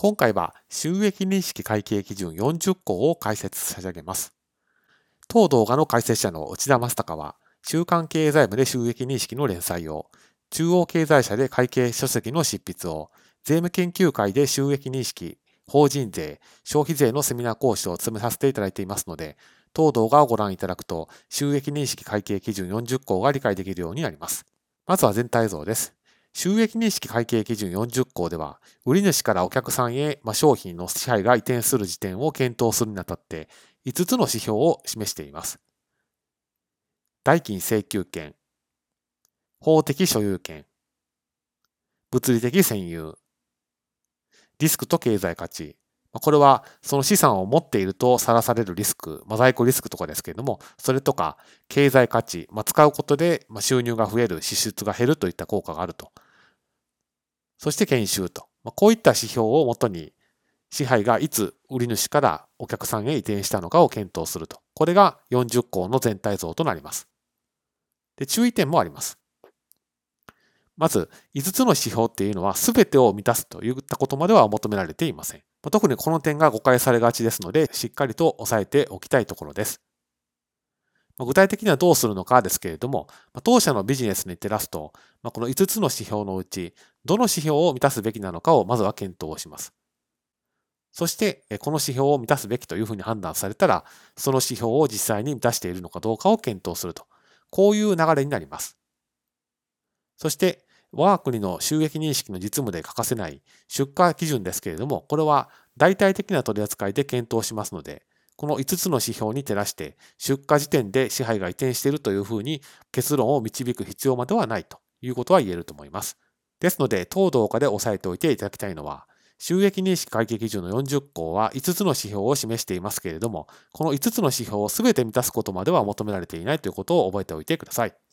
今回は収益認識会計基準40項を解説差し上げます。当動画の解説者の内田正隆は、週刊経済部で収益認識の連載を、中央経済社で会計書籍の執筆を、税務研究会で収益認識、法人税、消費税のセミナー講師を務めさせていただいていますので、当動画をご覧いただくと、収益認識会計基準40項が理解できるようになります。まずは全体像です。収益認識会計基準40項では、売主からお客さんへ、ま商品の支配が移転する時点を検討するにあたって、5つの指標を示しています。代金請求権、法的所有権、物理的占有、リスクと経済価値。これはその資産を持っているとさらされるリスク、ま、在庫リスクとかですけれども、それとか経済価値、ま、使うことで収入が増える、支出が減るといった効果があると。そして研修と。まあこういった指標をもとに、支配がいつ売り主からお客さんへ移転したのかを検討すると。これが40項の全体像となります。で、注意点もあります。まず、5つの指標っていうのは全てを満たすといったことまでは求められていません。特にこの点が誤解されがちですので、しっかりと押さえておきたいところです。具体的にはどうするのかですけれども、当社のビジネスに照らすと、この5つの指標のうち、どの指標を満たすべきなのかをまずは検討をします。そして、この指標を満たすべきというふうに判断されたら、その指標を実際に満たしているのかどうかを検討すると。こういう流れになります。そして、我が国の収益認識の実務で欠かせない出荷基準ですけれども、これは大体的な取り扱いで検討しますので、この5つの指標に照らして出荷時点で支配が移転しているというふうに結論を導く必要まではないということは言えると思います。ですので、当動画で押さえておいていただきたいのは、収益認識会計基準の40項は5つの指標を示していますけれども、この5つの指標を全て満たすことまでは求められていないということを覚えておいてください。